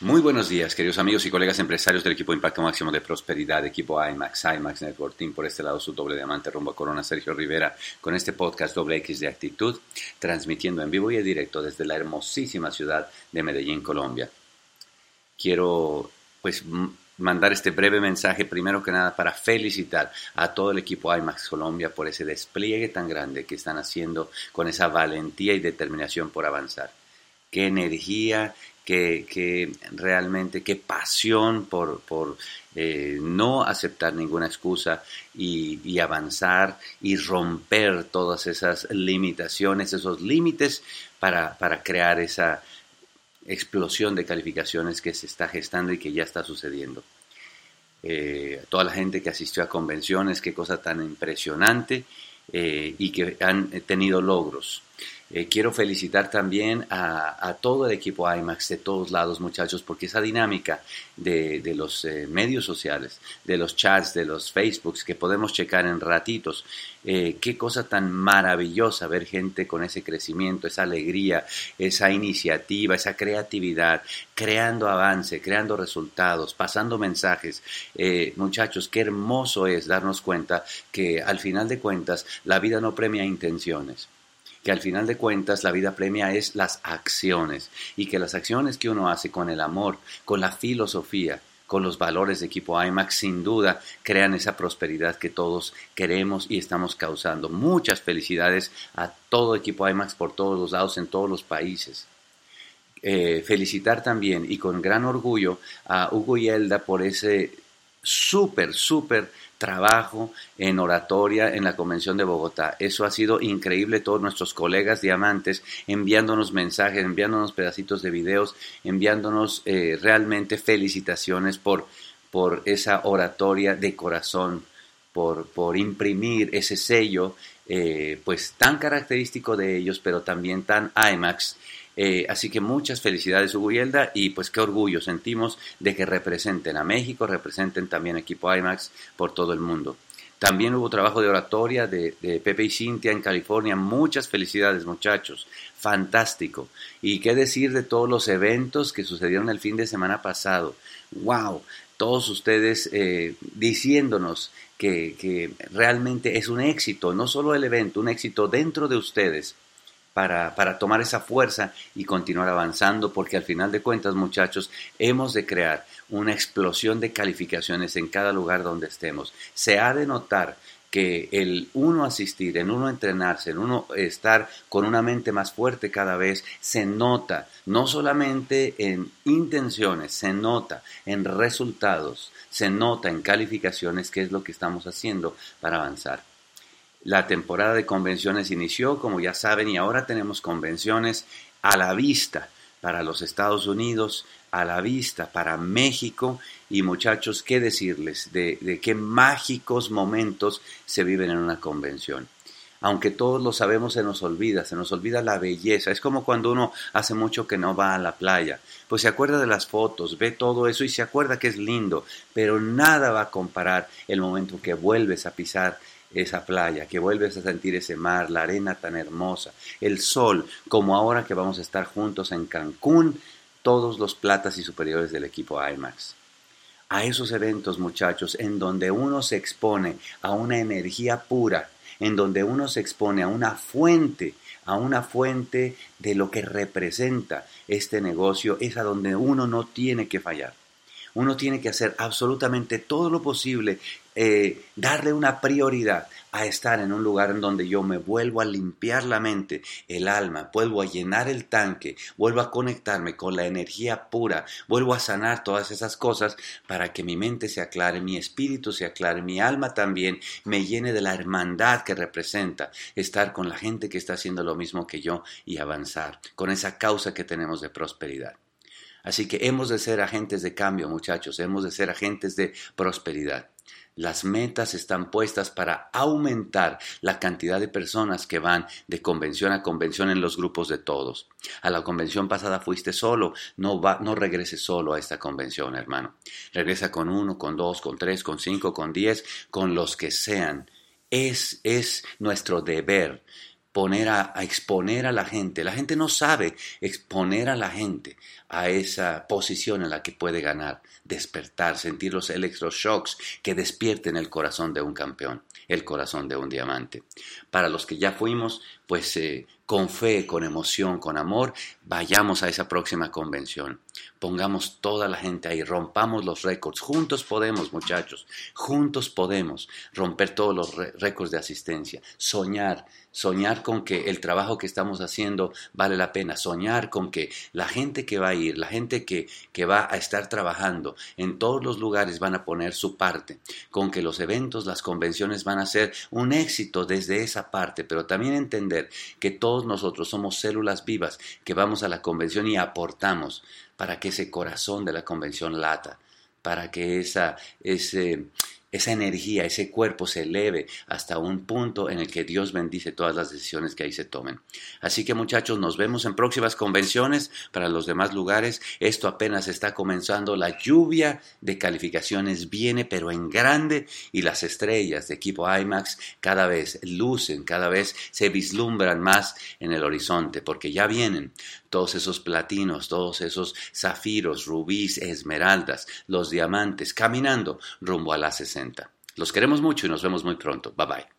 Muy buenos días, queridos amigos y colegas empresarios del equipo Impacto Máximo de Prosperidad, equipo IMAX, IMAX Network Team, por este lado su doble diamante rumbo a Corona, Sergio Rivera, con este podcast doble X de actitud, transmitiendo en vivo y en directo desde la hermosísima ciudad de Medellín, Colombia. Quiero, pues, mandar este breve mensaje, primero que nada, para felicitar a todo el equipo IMAX Colombia por ese despliegue tan grande que están haciendo con esa valentía y determinación por avanzar. Qué energía, que, realmente, qué pasión por, eh, no aceptar ninguna excusa y, avanzar y romper todas esas limitaciones, esos límites para, crear esa explosión de calificaciones que se está gestando y que ya está sucediendo. Eh, toda la gente que asistió a convenciones, qué cosa tan impresionante eh, y que han tenido logros. Eh, quiero felicitar también a, todo el equipo IMAX de todos lados, muchachos, porque esa dinámica de, los eh, medios sociales, de los chats, de los Facebooks que podemos checar en ratitos, eh, qué cosa tan maravillosa ver gente con ese crecimiento, esa alegría, esa iniciativa, esa creatividad, creando avance, creando resultados, pasando mensajes. muchachos, qué hermoso es darnos cuenta que al final de cuentas la vida no premia intenciones que al final de cuentas la vida premia es las acciones y que las acciones que uno hace con el amor, con la filosofía, con los valores de equipo IMAX, sin duda crean esa prosperidad que todos queremos y estamos causando. Muchas felicidades a todo equipo IMAX por todos los lados, en todos los países. Eh, felicitar también y con gran orgullo a Hugo y Elda por ese súper, súper trabajo en oratoria en la Convención de Bogotá. Eso ha sido increíble, todos nuestros colegas diamantes enviándonos mensajes, enviándonos pedacitos de videos, enviándonos eh, realmente felicitaciones por, por esa oratoria de corazón, por, por imprimir ese sello eh, pues tan característico de ellos, pero también tan IMAX eh, así que muchas felicidades Hugo y pues qué orgullo sentimos de que representen a México, representen también equipo IMAX por todo el mundo. También hubo trabajo de oratoria de, Pepe y Cintia en California. Muchas felicidades muchachos. Fantástico. Y qué decir de todos los eventos que sucedieron el fin de semana pasado. ¡Wow! Todos ustedes eh, diciéndonos que, que realmente es un éxito, no solo el evento, un éxito dentro de ustedes para, para, tomar esa fuerza y continuar avanzando, porque al final de cuentas, muchachos, hemos de crear una explosión de calificaciones en cada lugar donde estemos. Se ha de notar que el uno asistir, en uno entrenarse, en uno estar con una mente más fuerte cada vez, se nota, no solamente en intenciones, se nota en resultados, se nota en calificaciones, que es lo que estamos haciendo para avanzar. La temporada de convenciones inició, como ya saben, y ahora tenemos convenciones a la vista para los Estados Unidos, a la vista para México. Y muchachos, ¿qué decirles de, qué mágicos momentos se viven en una convención? aunque todos lo sabemos, se nos olvida, se nos olvida la belleza. Es como cuando uno hace mucho que no va a la playa, pues se acuerda de las fotos, ve todo eso y se acuerda que es lindo, pero nada va a comparar el momento que vuelves a pisar esa playa, que vuelves a sentir ese mar, la arena tan hermosa, el sol, como ahora que vamos a estar juntos en Cancún, todos los platas y superiores del equipo IMAX. A esos eventos, muchachos, en donde uno se expone a una energía pura, en donde uno se expone a una fuente, a una fuente de lo que representa este negocio, es a donde uno no tiene que fallar. Uno tiene que hacer absolutamente todo lo posible, eh, darle una prioridad a estar en un lugar en donde yo me vuelvo a limpiar la mente, el alma, vuelvo a llenar el tanque, vuelvo a conectarme con la energía pura, vuelvo a sanar todas esas cosas para que mi mente se aclare, mi espíritu se aclare, mi alma también me llene de la hermandad que representa estar con la gente que está haciendo lo mismo que yo y avanzar con esa causa que tenemos de prosperidad. Así que hemos de ser agentes de cambio, muchachos, hemos de ser agentes de prosperidad. Las metas están puestas para aumentar la cantidad de personas que van de convención a convención en los grupos de todos. A la convención pasada fuiste solo, no, va, no regreses solo a esta convención, hermano. Regresa con uno, con dos, con tres, con cinco, con diez, con los que sean. Es, es nuestro deber poner a, exponer a la gente. La gente no sabe exponer a la gente a esa posición en la que puede ganar, despertar, sentir los electroshocks que despierten el corazón de un campeón, el corazón de un diamante. Para los que ya fuimos, pues eh, con fe, con emoción, con amor, vayamos a esa próxima convención. Pongamos toda la gente ahí, rompamos los récords. Juntos podemos, muchachos, juntos podemos romper todos los récords de asistencia. Soñar, soñar con que el trabajo que estamos haciendo vale la pena. Soñar con que la gente que va a ir, la gente que, que va a estar trabajando en todos los lugares van a poner su parte. Con que los eventos, las convenciones van a ser un éxito desde esa parte, pero también entender que todos nosotros somos células vivas que vamos a la convención y aportamos para que ese corazón de la convención lata, para que esa, ese, esa energía, ese cuerpo se eleve hasta un punto en el que Dios bendice todas las decisiones que ahí se tomen. Así que muchachos, nos vemos en próximas convenciones para los demás lugares. Esto apenas está comenzando. La lluvia de calificaciones viene, pero en grande, y las estrellas de equipo IMAX cada vez lucen, cada vez se vislumbran más en el horizonte, porque ya vienen todos esos platinos, todos esos zafiros, rubíes, esmeraldas, los diamantes, caminando rumbo a la 60. Los queremos mucho y nos vemos muy pronto. Bye bye.